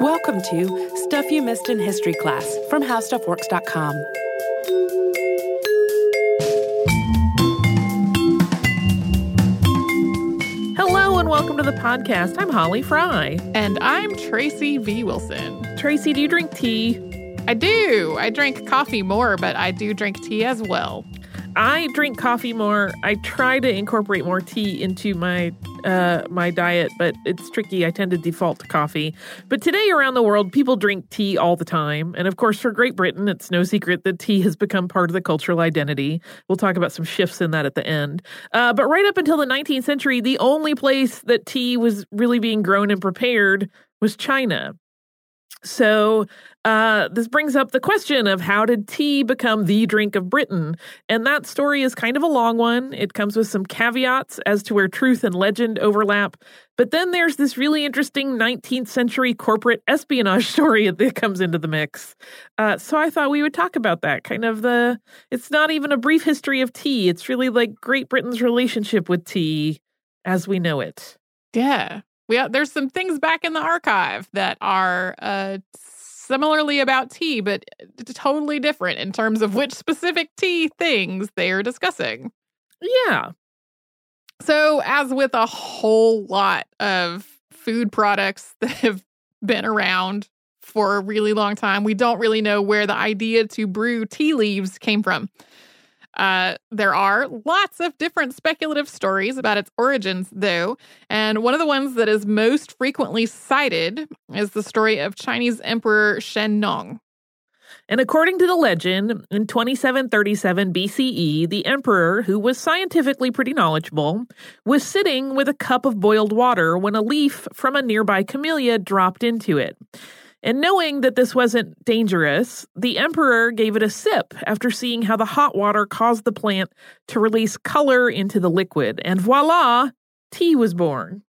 Welcome to Stuff You Missed in History Class from HowStuffWorks.com. Hello and welcome to the podcast. I'm Holly Fry. And I'm Tracy V. Wilson. Tracy, do you drink tea? I do. I drink coffee more, but I do drink tea as well. I drink coffee more. I try to incorporate more tea into my uh, my diet, but it's tricky. I tend to default to coffee. But today around the world, people drink tea all the time. And of course, for Great Britain, it's no secret that tea has become part of the cultural identity. We'll talk about some shifts in that at the end. Uh, but right up until the 19th century, the only place that tea was really being grown and prepared was China. So uh, this brings up the question of how did tea become the drink of Britain? And that story is kind of a long one. It comes with some caveats as to where truth and legend overlap. But then there's this really interesting 19th century corporate espionage story that comes into the mix. Uh, so I thought we would talk about that. Kind of the, it's not even a brief history of tea. It's really like Great Britain's relationship with tea as we know it. Yeah we there's some things back in the archive that are uh, similarly about tea, but totally different in terms of which specific tea things they are discussing. Yeah. So, as with a whole lot of food products that have been around for a really long time, we don't really know where the idea to brew tea leaves came from. Uh, there are lots of different speculative stories about its origins, though, and one of the ones that is most frequently cited is the story of Chinese Emperor Shen Nong. And according to the legend, in 2737 BCE, the emperor, who was scientifically pretty knowledgeable, was sitting with a cup of boiled water when a leaf from a nearby camellia dropped into it. And knowing that this wasn't dangerous, the emperor gave it a sip after seeing how the hot water caused the plant to release color into the liquid. And voila, tea was born.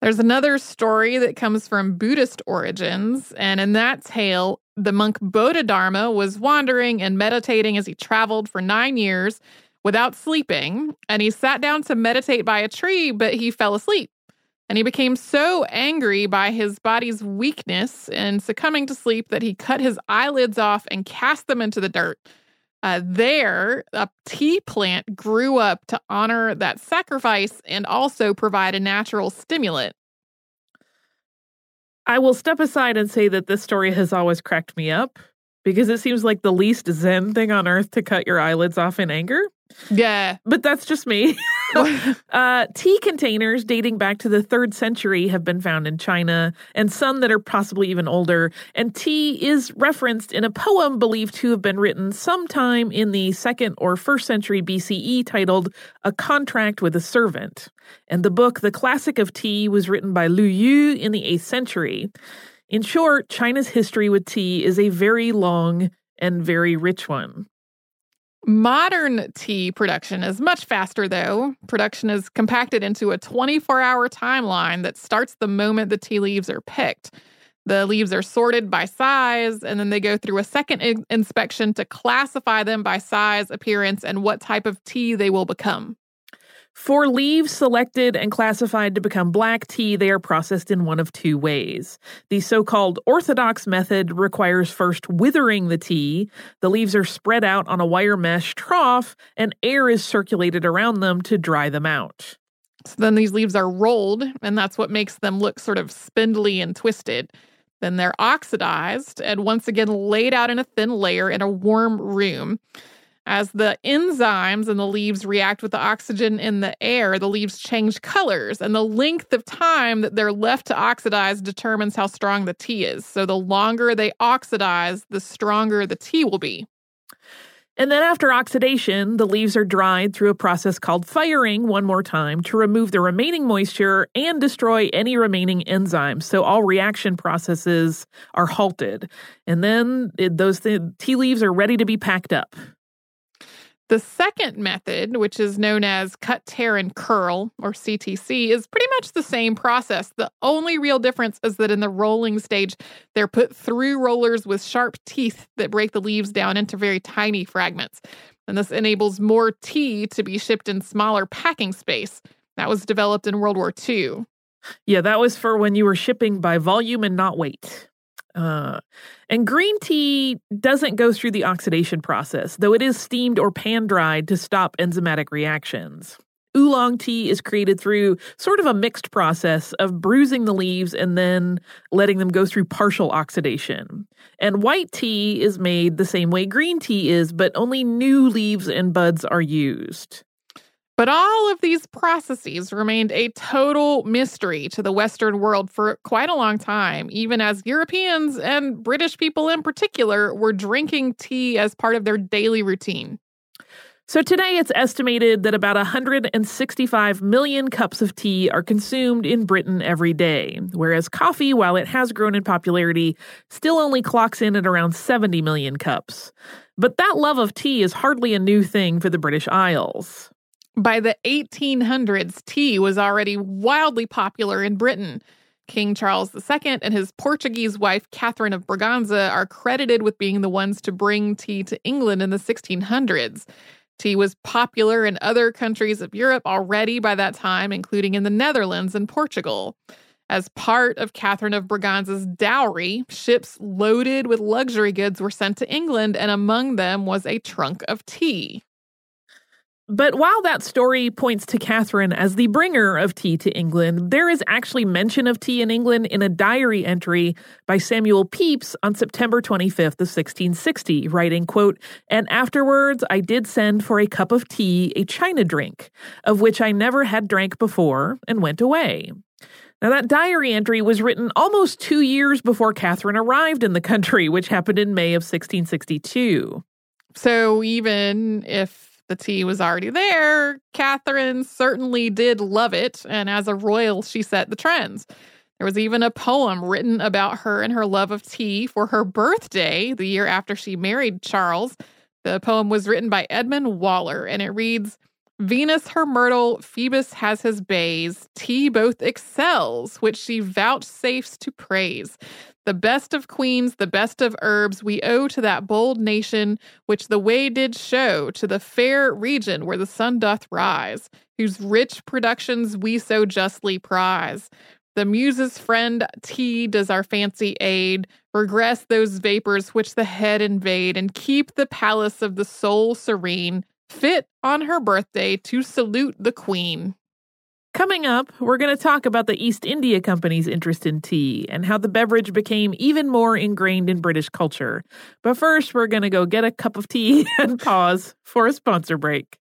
There's another story that comes from Buddhist origins. And in that tale, the monk Bodhidharma was wandering and meditating as he traveled for nine years without sleeping. And he sat down to meditate by a tree, but he fell asleep. And he became so angry by his body's weakness and succumbing to sleep that he cut his eyelids off and cast them into the dirt. Uh, there, a tea plant grew up to honor that sacrifice and also provide a natural stimulant. I will step aside and say that this story has always cracked me up because it seems like the least zen thing on earth to cut your eyelids off in anger. Yeah. But that's just me. uh, tea containers dating back to the third century have been found in China, and some that are possibly even older. And tea is referenced in a poem believed to have been written sometime in the second or first century BCE titled A Contract with a Servant. And the book, The Classic of Tea, was written by Lu Yu in the 8th century. In short, China's history with tea is a very long and very rich one. Modern tea production is much faster, though. Production is compacted into a 24 hour timeline that starts the moment the tea leaves are picked. The leaves are sorted by size, and then they go through a second in- inspection to classify them by size, appearance, and what type of tea they will become. For leaves selected and classified to become black tea, they are processed in one of two ways. The so called orthodox method requires first withering the tea. The leaves are spread out on a wire mesh trough, and air is circulated around them to dry them out. So then these leaves are rolled, and that's what makes them look sort of spindly and twisted. Then they're oxidized and once again laid out in a thin layer in a warm room. As the enzymes in the leaves react with the oxygen in the air, the leaves change colors, and the length of time that they're left to oxidize determines how strong the tea is. So the longer they oxidize, the stronger the tea will be. And then after oxidation, the leaves are dried through a process called firing one more time to remove the remaining moisture and destroy any remaining enzymes. So all reaction processes are halted. And then those th- tea leaves are ready to be packed up. The second method, which is known as cut, tear, and curl, or CTC, is pretty much the same process. The only real difference is that in the rolling stage, they're put through rollers with sharp teeth that break the leaves down into very tiny fragments. And this enables more tea to be shipped in smaller packing space. That was developed in World War II. Yeah, that was for when you were shipping by volume and not weight. Uh, and green tea doesn't go through the oxidation process, though it is steamed or pan dried to stop enzymatic reactions. Oolong tea is created through sort of a mixed process of bruising the leaves and then letting them go through partial oxidation. And white tea is made the same way green tea is, but only new leaves and buds are used. But all of these processes remained a total mystery to the Western world for quite a long time, even as Europeans and British people in particular were drinking tea as part of their daily routine. So today it's estimated that about 165 million cups of tea are consumed in Britain every day, whereas coffee, while it has grown in popularity, still only clocks in at around 70 million cups. But that love of tea is hardly a new thing for the British Isles. By the 1800s, tea was already wildly popular in Britain. King Charles II and his Portuguese wife, Catherine of Braganza, are credited with being the ones to bring tea to England in the 1600s. Tea was popular in other countries of Europe already by that time, including in the Netherlands and Portugal. As part of Catherine of Braganza's dowry, ships loaded with luxury goods were sent to England, and among them was a trunk of tea. But while that story points to Catherine as the bringer of tea to England, there is actually mention of tea in England in a diary entry by Samuel Pepys on September 25th of 1660, writing, quote, And afterwards I did send for a cup of tea, a china drink, of which I never had drank before, and went away. Now, that diary entry was written almost two years before Catherine arrived in the country, which happened in May of 1662. So even if the tea was already there. Catherine certainly did love it, and as a royal, she set the trends. There was even a poem written about her and her love of tea for her birthday, the year after she married Charles. The poem was written by Edmund Waller, and it reads Venus her myrtle, Phoebus has his bays, tea both excels, which she vouchsafes to praise. The best of queens, the best of herbs, we owe to that bold nation, which the way did show to the fair region where the sun doth rise, whose rich productions we so justly prize. The muse's friend tea does our fancy aid, regress those vapors which the head invade, and keep the palace of the soul serene, fit on her birthday to salute the queen. Coming up, we're going to talk about the East India Company's interest in tea and how the beverage became even more ingrained in British culture. But first, we're going to go get a cup of tea and pause for a sponsor break.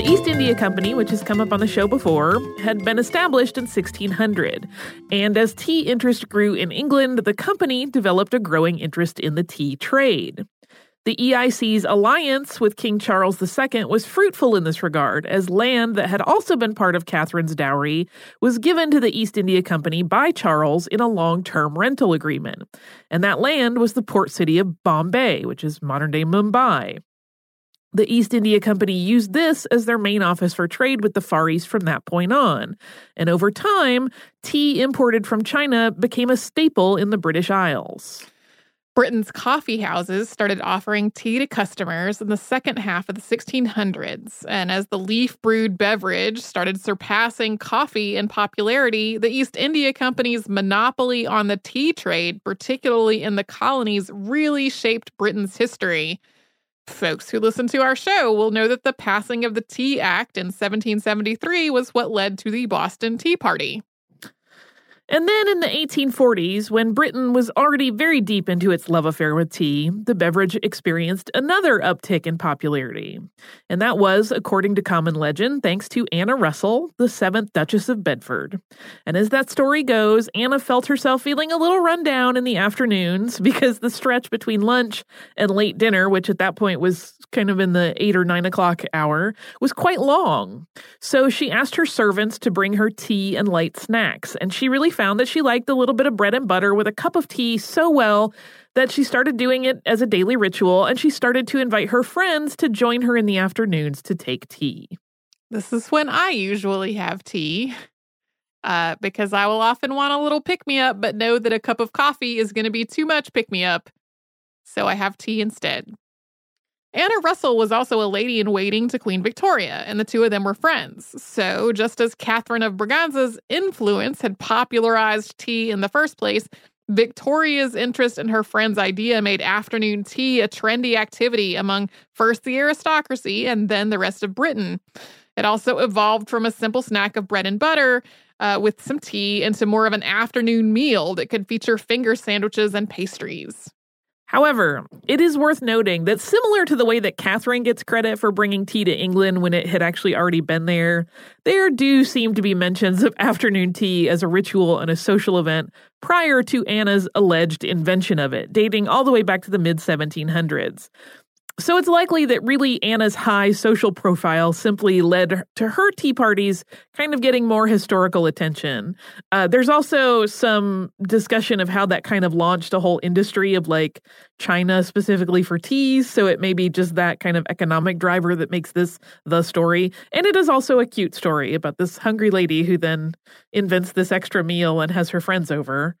The East India Company, which has come up on the show before, had been established in 1600. And as tea interest grew in England, the company developed a growing interest in the tea trade. The EIC's alliance with King Charles II was fruitful in this regard, as land that had also been part of Catherine's dowry was given to the East India Company by Charles in a long term rental agreement. And that land was the port city of Bombay, which is modern day Mumbai. The East India Company used this as their main office for trade with the Far East from that point on. And over time, tea imported from China became a staple in the British Isles. Britain's coffee houses started offering tea to customers in the second half of the 1600s. And as the leaf brewed beverage started surpassing coffee in popularity, the East India Company's monopoly on the tea trade, particularly in the colonies, really shaped Britain's history. Folks who listen to our show will know that the passing of the Tea Act in 1773 was what led to the Boston Tea Party. And then in the 1840s, when Britain was already very deep into its love affair with tea, the beverage experienced another uptick in popularity. And that was, according to common legend, thanks to Anna Russell, the seventh Duchess of Bedford. And as that story goes, Anna felt herself feeling a little run down in the afternoons because the stretch between lunch and late dinner, which at that point was kind of in the eight or nine o'clock hour, was quite long. So she asked her servants to bring her tea and light snacks, and she really found that she liked a little bit of bread and butter with a cup of tea so well that she started doing it as a daily ritual and she started to invite her friends to join her in the afternoons to take tea. This is when I usually have tea. Uh, because I will often want a little pick me up, but know that a cup of coffee is going to be too much pick me up. So I have tea instead. Anna Russell was also a lady in waiting to Queen Victoria, and the two of them were friends. So, just as Catherine of Braganza's influence had popularized tea in the first place, Victoria's interest in her friend's idea made afternoon tea a trendy activity among first the aristocracy and then the rest of Britain. It also evolved from a simple snack of bread and butter uh, with some tea into more of an afternoon meal that could feature finger sandwiches and pastries. However, it is worth noting that similar to the way that Catherine gets credit for bringing tea to England when it had actually already been there, there do seem to be mentions of afternoon tea as a ritual and a social event prior to Anna's alleged invention of it, dating all the way back to the mid 1700s. So it's likely that really Anna's high social profile simply led to her tea parties kind of getting more historical attention. Uh, there's also some discussion of how that kind of launched a whole industry of like China specifically for teas. So it may be just that kind of economic driver that makes this the story. And it is also a cute story about this hungry lady who then invents this extra meal and has her friends over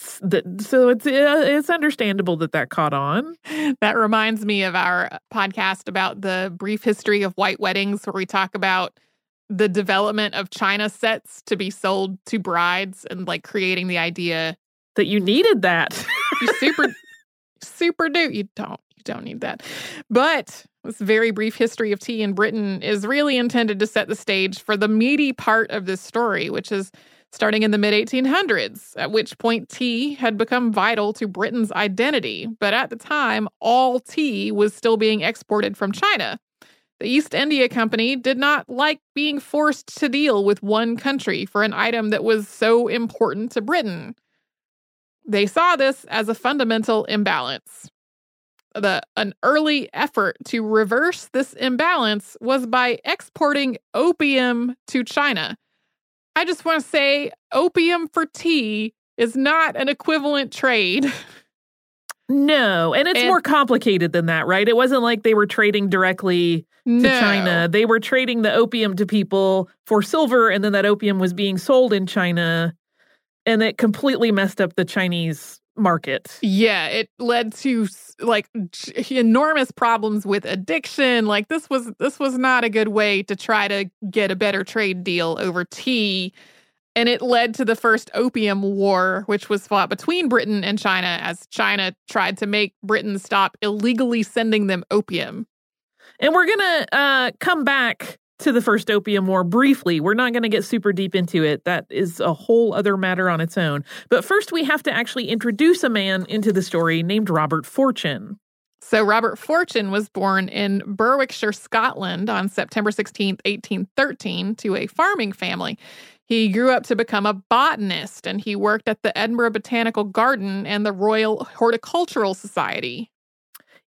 so it's uh, it's understandable that that caught on. That reminds me of our podcast about the brief history of white weddings, where we talk about the development of china sets to be sold to brides and like creating the idea that you needed that. you super super do you don't you don't need that, but this very brief history of tea in Britain is really intended to set the stage for the meaty part of this story, which is starting in the mid 1800s, at which point tea had become vital to Britain's identity. But at the time, all tea was still being exported from China. The East India Company did not like being forced to deal with one country for an item that was so important to Britain. They saw this as a fundamental imbalance. The, an early effort to reverse this imbalance was by exporting opium to China I just want to say opium for tea is not an equivalent trade. No, and it's and, more complicated than that, right? It wasn't like they were trading directly to no. China. They were trading the opium to people for silver, and then that opium was being sold in China, and it completely messed up the Chinese market. Yeah, it led to like enormous problems with addiction. Like this was this was not a good way to try to get a better trade deal over tea. And it led to the first Opium War, which was fought between Britain and China as China tried to make Britain stop illegally sending them opium. And we're going to uh, come back to the first opium war briefly. We're not going to get super deep into it. That is a whole other matter on its own. But first, we have to actually introduce a man into the story named Robert Fortune. So, Robert Fortune was born in Berwickshire, Scotland on September 16, 1813, to a farming family. He grew up to become a botanist and he worked at the Edinburgh Botanical Garden and the Royal Horticultural Society.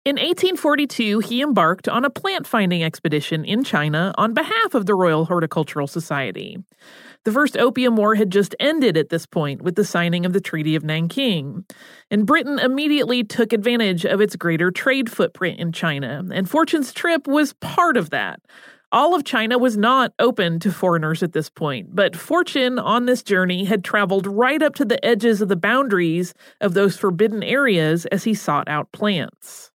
In 1842, he embarked on a plant finding expedition in China on behalf of the Royal Horticultural Society. The First Opium War had just ended at this point with the signing of the Treaty of Nanking, and Britain immediately took advantage of its greater trade footprint in China, and Fortune's trip was part of that. All of China was not open to foreigners at this point, but Fortune on this journey had traveled right up to the edges of the boundaries of those forbidden areas as he sought out plants.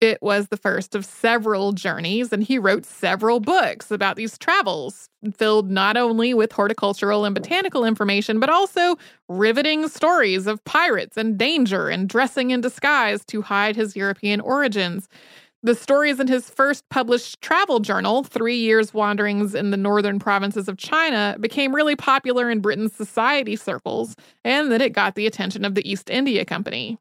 It was the first of several journeys, and he wrote several books about these travels, filled not only with horticultural and botanical information, but also riveting stories of pirates and danger and dressing in disguise to hide his European origins. The stories in his first published travel journal, Three Years' Wanderings in the Northern Provinces of China, became really popular in Britain's society circles, and then it got the attention of the East India Company.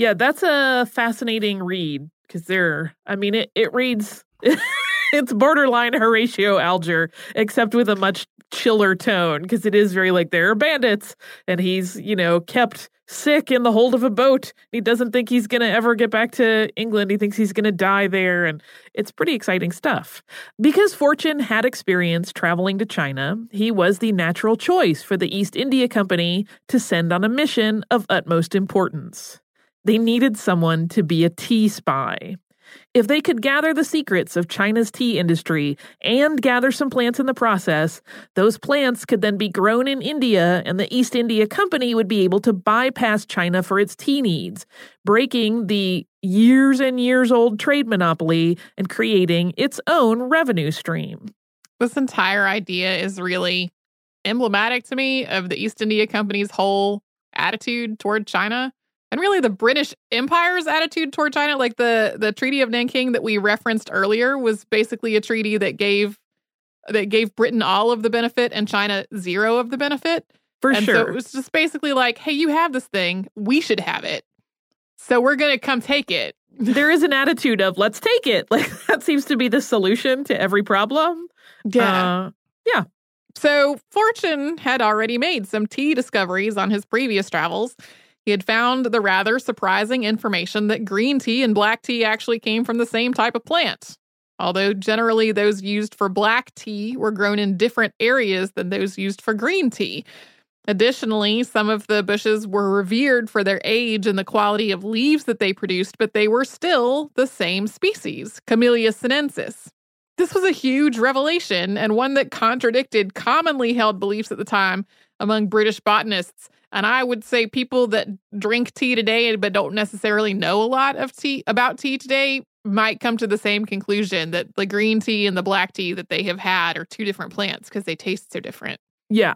Yeah, that's a fascinating read because there, I mean, it, it reads, it's borderline Horatio Alger, except with a much chiller tone because it is very like there are bandits and he's, you know, kept sick in the hold of a boat. He doesn't think he's going to ever get back to England. He thinks he's going to die there. And it's pretty exciting stuff. Because Fortune had experience traveling to China, he was the natural choice for the East India Company to send on a mission of utmost importance. They needed someone to be a tea spy. If they could gather the secrets of China's tea industry and gather some plants in the process, those plants could then be grown in India and the East India Company would be able to bypass China for its tea needs, breaking the years and years old trade monopoly and creating its own revenue stream. This entire idea is really emblematic to me of the East India Company's whole attitude toward China and really the British Empire's attitude toward China, like the the Treaty of Nanking that we referenced earlier, was basically a treaty that gave that gave Britain all of the benefit and China zero of the benefit. For and sure. So it was just basically like, hey, you have this thing, we should have it. So we're gonna come take it. there is an attitude of let's take it. Like that seems to be the solution to every problem. Yeah. Uh, yeah. So Fortune had already made some tea discoveries on his previous travels. He had found the rather surprising information that green tea and black tea actually came from the same type of plant. Although generally those used for black tea were grown in different areas than those used for green tea. Additionally, some of the bushes were revered for their age and the quality of leaves that they produced, but they were still the same species, Camellia sinensis. This was a huge revelation and one that contradicted commonly held beliefs at the time among British botanists. And I would say people that drink tea today but don't necessarily know a lot of tea about tea today might come to the same conclusion that the green tea and the black tea that they have had are two different plants because they taste so different. yeah.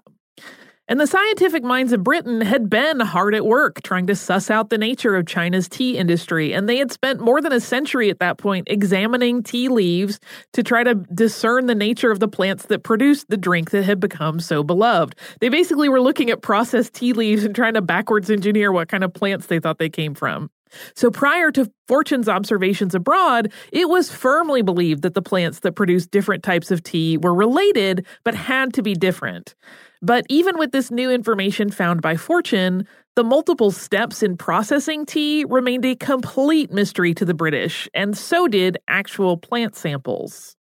And the scientific minds of Britain had been hard at work trying to suss out the nature of China's tea industry, and they had spent more than a century at that point examining tea leaves to try to discern the nature of the plants that produced the drink that had become so beloved. They basically were looking at processed tea leaves and trying to backwards engineer what kind of plants they thought they came from. So prior to Fortune's observations abroad, it was firmly believed that the plants that produced different types of tea were related but had to be different. But even with this new information found by Fortune, the multiple steps in processing tea remained a complete mystery to the British, and so did actual plant samples.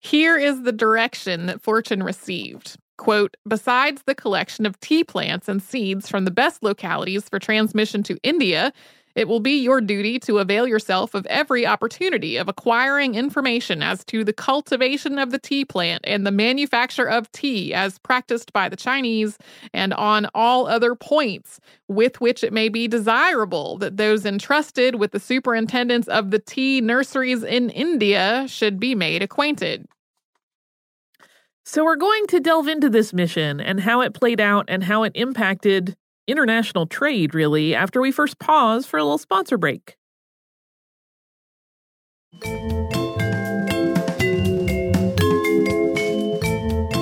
Here is the direction that Fortune received. Quote, besides the collection of tea plants and seeds from the best localities for transmission to India, it will be your duty to avail yourself of every opportunity of acquiring information as to the cultivation of the tea plant and the manufacture of tea as practiced by the Chinese, and on all other points with which it may be desirable that those entrusted with the superintendence of the tea nurseries in India should be made acquainted. So we're going to delve into this mission and how it played out and how it impacted international trade, really, after we first pause for a little sponsor break.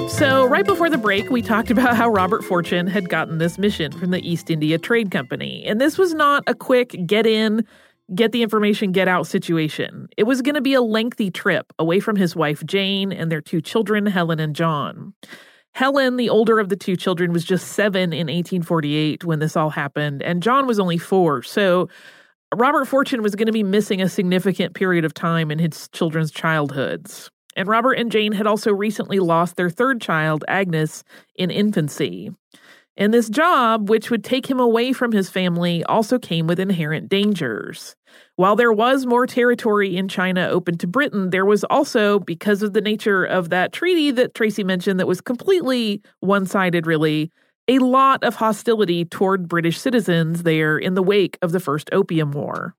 So, right before the break, we talked about how Robert Fortune had gotten this mission from the East India Trade Company. And this was not a quick get in, get the information, get out situation. It was going to be a lengthy trip away from his wife, Jane, and their two children, Helen and John. Helen, the older of the two children, was just seven in 1848 when this all happened, and John was only four. So Robert Fortune was going to be missing a significant period of time in his children's childhoods. And Robert and Jane had also recently lost their third child, Agnes, in infancy. And this job, which would take him away from his family, also came with inherent dangers. While there was more territory in China open to Britain, there was also, because of the nature of that treaty that Tracy mentioned, that was completely one sided, really, a lot of hostility toward British citizens there in the wake of the First Opium War.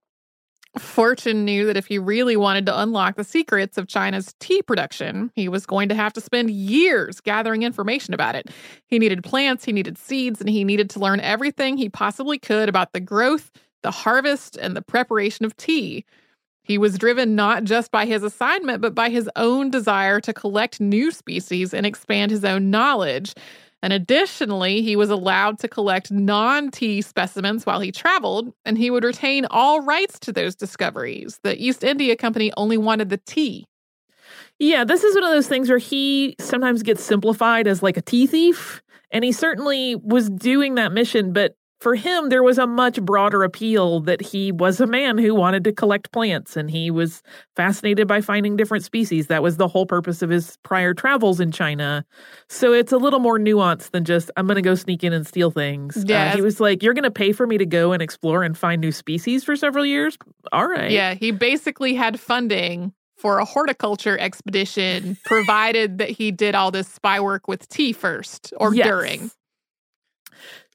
Fortune knew that if he really wanted to unlock the secrets of China's tea production, he was going to have to spend years gathering information about it. He needed plants, he needed seeds, and he needed to learn everything he possibly could about the growth, the harvest, and the preparation of tea. He was driven not just by his assignment, but by his own desire to collect new species and expand his own knowledge. And additionally, he was allowed to collect non tea specimens while he traveled, and he would retain all rights to those discoveries. The East India Company only wanted the tea. Yeah, this is one of those things where he sometimes gets simplified as like a tea thief. And he certainly was doing that mission, but for him, there was a much broader appeal that he was a man who wanted to collect plants and he was fascinated by finding different species. That was the whole purpose of his prior travels in China. So it's a little more nuanced than just, I'm going to go sneak in and steal things. Yeah. Uh, he was like, You're going to pay for me to go and explore and find new species for several years? All right. Yeah, he basically had funding for a horticulture expedition, provided that he did all this spy work with tea first or Yes. during.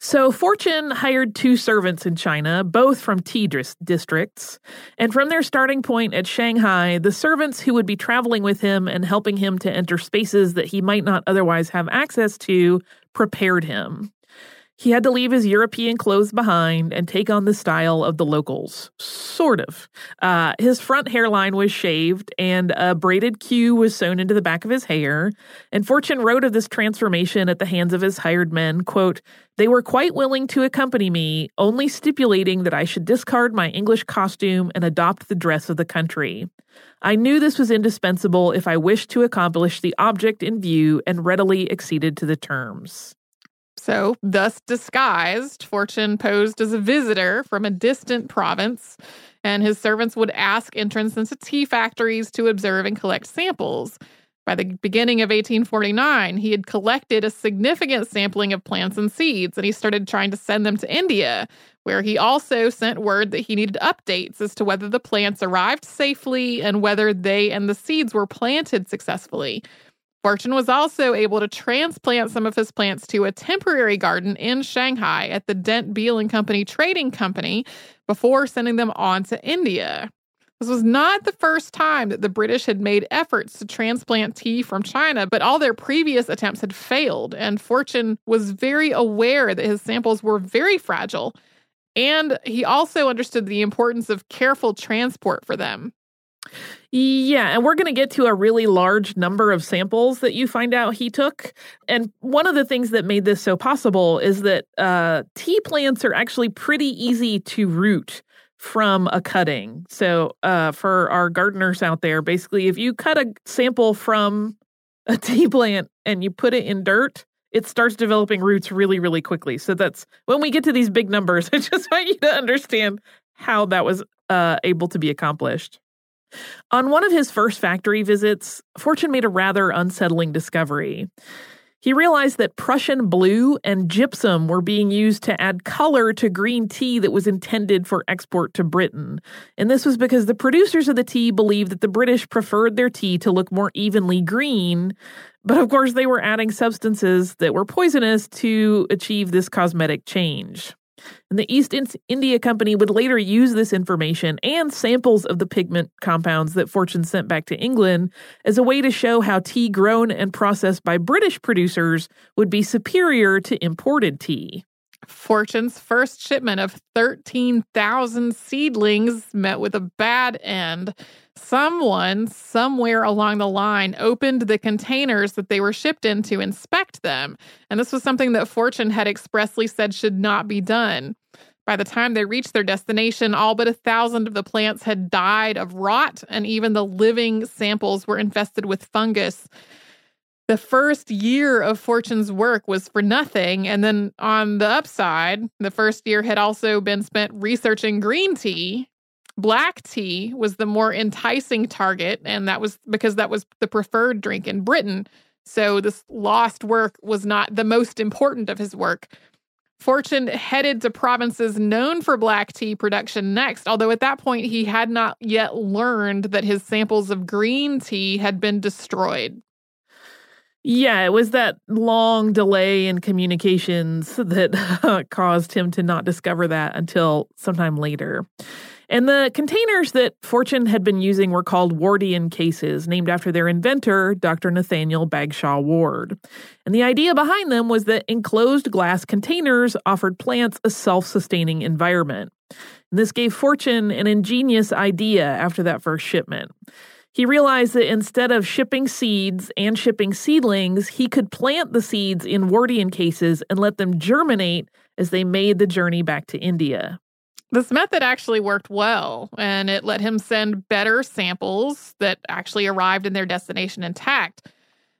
So Fortune hired two servants in China, both from tea dis- districts. And from their starting point at Shanghai, the servants who would be traveling with him and helping him to enter spaces that he might not otherwise have access to prepared him. He had to leave his European clothes behind and take on the style of the locals. Sort of. Uh, his front hairline was shaved, and a braided queue was sewn into the back of his hair. And Fortune wrote of this transformation at the hands of his hired men, quote, They were quite willing to accompany me, only stipulating that I should discard my English costume and adopt the dress of the country. I knew this was indispensable if I wished to accomplish the object in view and readily acceded to the terms. So, thus disguised, Fortune posed as a visitor from a distant province, and his servants would ask entrance into tea factories to observe and collect samples. By the beginning of 1849, he had collected a significant sampling of plants and seeds, and he started trying to send them to India, where he also sent word that he needed updates as to whether the plants arrived safely and whether they and the seeds were planted successfully. Fortune was also able to transplant some of his plants to a temporary garden in Shanghai at the Dent Beale and Company Trading Company before sending them on to India. This was not the first time that the British had made efforts to transplant tea from China, but all their previous attempts had failed, and Fortune was very aware that his samples were very fragile, and he also understood the importance of careful transport for them. Yeah, and we're going to get to a really large number of samples that you find out he took. And one of the things that made this so possible is that uh, tea plants are actually pretty easy to root from a cutting. So, uh, for our gardeners out there, basically, if you cut a sample from a tea plant and you put it in dirt, it starts developing roots really, really quickly. So, that's when we get to these big numbers, I just want you to understand how that was uh, able to be accomplished. On one of his first factory visits, Fortune made a rather unsettling discovery. He realized that Prussian blue and gypsum were being used to add color to green tea that was intended for export to Britain. And this was because the producers of the tea believed that the British preferred their tea to look more evenly green. But of course, they were adding substances that were poisonous to achieve this cosmetic change. And the East India Company would later use this information and samples of the pigment compounds that Fortune sent back to England as a way to show how tea grown and processed by British producers would be superior to imported tea. Fortune's first shipment of 13,000 seedlings met with a bad end. Someone, somewhere along the line, opened the containers that they were shipped in to inspect them. And this was something that Fortune had expressly said should not be done. By the time they reached their destination, all but a thousand of the plants had died of rot, and even the living samples were infested with fungus. The first year of Fortune's work was for nothing. And then on the upside, the first year had also been spent researching green tea. Black tea was the more enticing target, and that was because that was the preferred drink in Britain. So this lost work was not the most important of his work. Fortune headed to provinces known for black tea production next, although at that point he had not yet learned that his samples of green tea had been destroyed. Yeah, it was that long delay in communications that uh, caused him to not discover that until sometime later. And the containers that Fortune had been using were called Wardian cases, named after their inventor, Dr. Nathaniel Bagshaw Ward. And the idea behind them was that enclosed glass containers offered plants a self sustaining environment. And this gave Fortune an ingenious idea after that first shipment. He realized that instead of shipping seeds and shipping seedlings, he could plant the seeds in Wardian cases and let them germinate as they made the journey back to India. This method actually worked well, and it let him send better samples that actually arrived in their destination intact.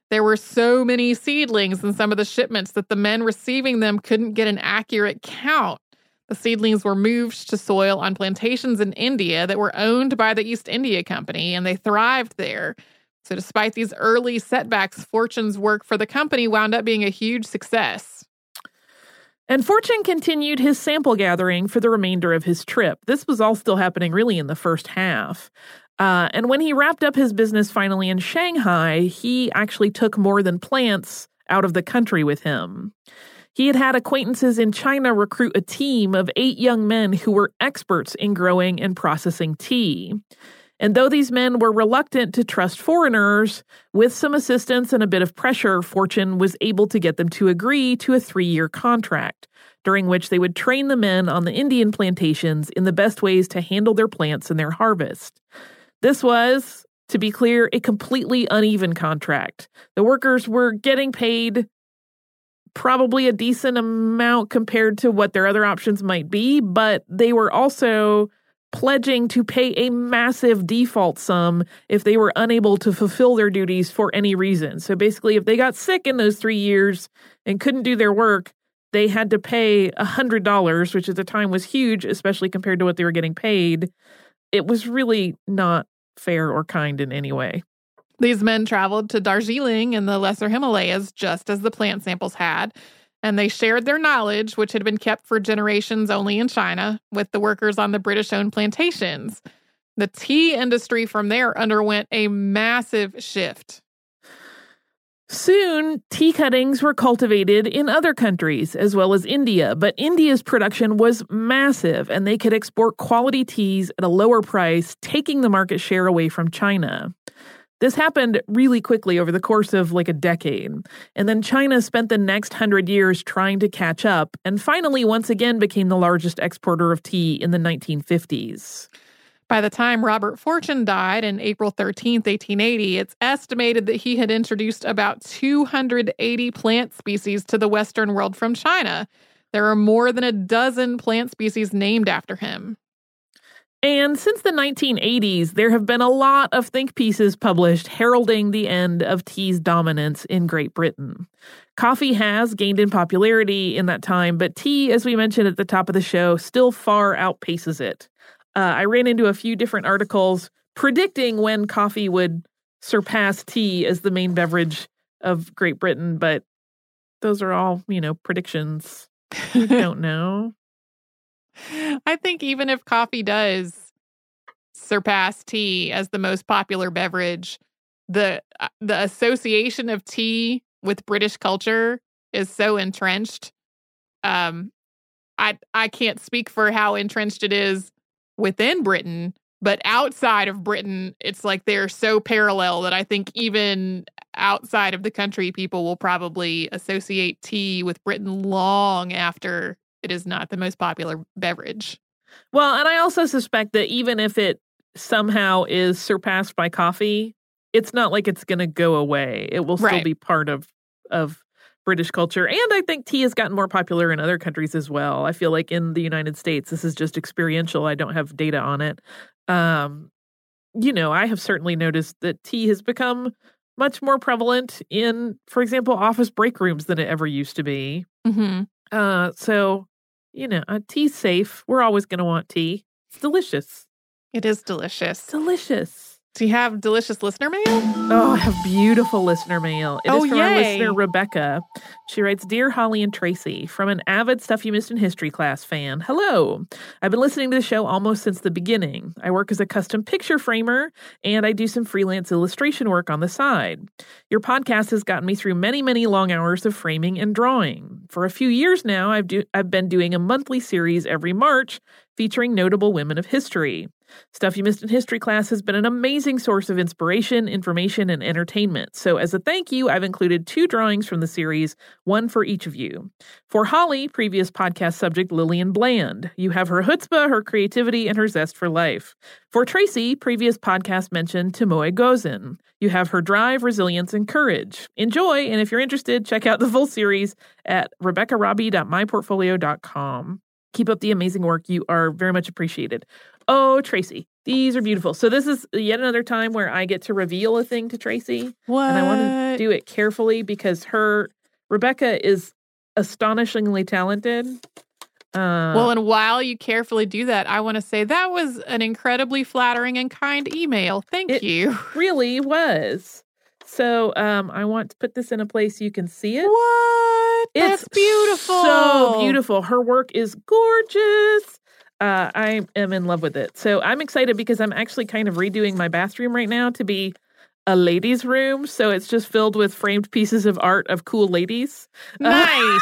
There were so many seedlings in some of the shipments that the men receiving them couldn't get an accurate count. The seedlings were moved to soil on plantations in India that were owned by the East India Company, and they thrived there. So, despite these early setbacks, Fortune's work for the company wound up being a huge success. And Fortune continued his sample gathering for the remainder of his trip. This was all still happening really in the first half. Uh, and when he wrapped up his business finally in Shanghai, he actually took more than plants out of the country with him. He had had acquaintances in China recruit a team of eight young men who were experts in growing and processing tea. And though these men were reluctant to trust foreigners, with some assistance and a bit of pressure, Fortune was able to get them to agree to a three year contract, during which they would train the men on the Indian plantations in the best ways to handle their plants and their harvest. This was, to be clear, a completely uneven contract. The workers were getting paid probably a decent amount compared to what their other options might be, but they were also pledging to pay a massive default sum if they were unable to fulfill their duties for any reason. So basically, if they got sick in those three years and couldn't do their work, they had to pay a $100, which at the time was huge, especially compared to what they were getting paid. It was really not fair or kind in any way. These men traveled to Darjeeling in the Lesser Himalayas just as the plant samples had, and they shared their knowledge, which had been kept for generations only in China, with the workers on the British owned plantations. The tea industry from there underwent a massive shift. Soon, tea cuttings were cultivated in other countries as well as India, but India's production was massive and they could export quality teas at a lower price, taking the market share away from China. This happened really quickly over the course of like a decade. And then China spent the next hundred years trying to catch up and finally, once again, became the largest exporter of tea in the 1950s. By the time Robert Fortune died in April 13, 1880, it's estimated that he had introduced about 280 plant species to the Western world from China. There are more than a dozen plant species named after him. And since the 1980s, there have been a lot of think pieces published heralding the end of tea's dominance in Great Britain. Coffee has gained in popularity in that time, but tea, as we mentioned at the top of the show, still far outpaces it. Uh, I ran into a few different articles predicting when coffee would surpass tea as the main beverage of Great Britain, but those are all, you know, predictions. We don't know. I think even if coffee does surpass tea as the most popular beverage, the uh, the association of tea with British culture is so entrenched. Um, I I can't speak for how entrenched it is within Britain, but outside of Britain, it's like they're so parallel that I think even outside of the country, people will probably associate tea with Britain long after it is not the most popular beverage. Well, and I also suspect that even if it somehow is surpassed by coffee, it's not like it's going to go away. It will still Right. be part of of British culture. And I think tea has gotten more popular in other countries as well. I feel like in the United States, this is just experiential. I don't have data on it. Um, you know, I have certainly noticed that tea has become much more prevalent in, for example, office break rooms than it ever used to be. Mm-hmm. Uh, so, you know, uh, tea's safe. We're always going to want tea. It's delicious. It is delicious. Delicious. Do you have delicious listener mail? Oh, I have beautiful listener mail. It is Oh, from our listener, Rebecca. She writes Dear Holly and Tracy, from an avid Stuff You Missed in History class fan. Hello. I've been listening to the show almost since the beginning. I work as a custom picture framer and I do some freelance illustration work on the side. Your podcast has gotten me through many, many long hours of framing and drawing. For a few years now, I've, do- I've been doing a monthly series every March featuring notable women of history. Stuff You Missed in History class has been an amazing source of inspiration, information, and entertainment. So, as a thank you, I've included two drawings from the series, one for each of you. For Holly, previous podcast subject Lillian Bland. You have her chutzpah, her creativity, and her zest for life. For Tracy, previous podcast mentioned Tomoe Gozen. You have her drive, resilience, and courage. Enjoy, and if you're interested, check out the full series at RebeccaRobbie.myportfolio.com. Keep up the amazing work. You are very much appreciated. Oh, Tracy, these are beautiful. So this is yet another time where I get to reveal a thing to Tracy, What? and I want to do it carefully because her Rebecca is astonishingly talented. Uh, well, and while you carefully do that, I want to say that was an incredibly flattering and kind email. Thank It- you. really was. So um, I want to put this in a place you can see it. What? It's That's beautiful. So beautiful. Her work is gorgeous. Uh, I am in love with it. So I'm excited because I'm actually kind of redoing my bathroom right now to be a ladies' room. So it's just filled with framed pieces of art of cool ladies. Nice.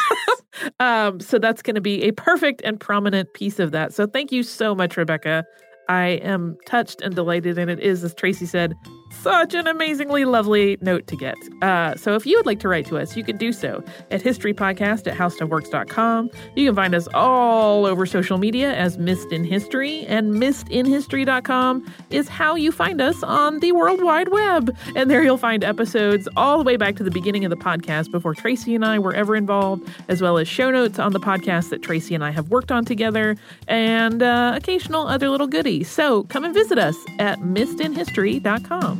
Um, so that's going to be a perfect and prominent piece of that. So thank you so much, Rebecca. I am touched and delighted, and it is, as Tracy said, such an amazingly lovely note to get. Uh, so if you would like to write to us, you can do so at historypodcast at howstuffworks.com. You can find us all over social media as Missed in History, and missedinhistory.com is how you find us on the World Wide Web. And there you'll find episodes all the way back to the beginning of the podcast before Tracy and I were ever involved, as well as show notes on the podcast that Tracy and I have worked on together, and uh, occasional other little goodies. So come and visit us at missedinhistory.com.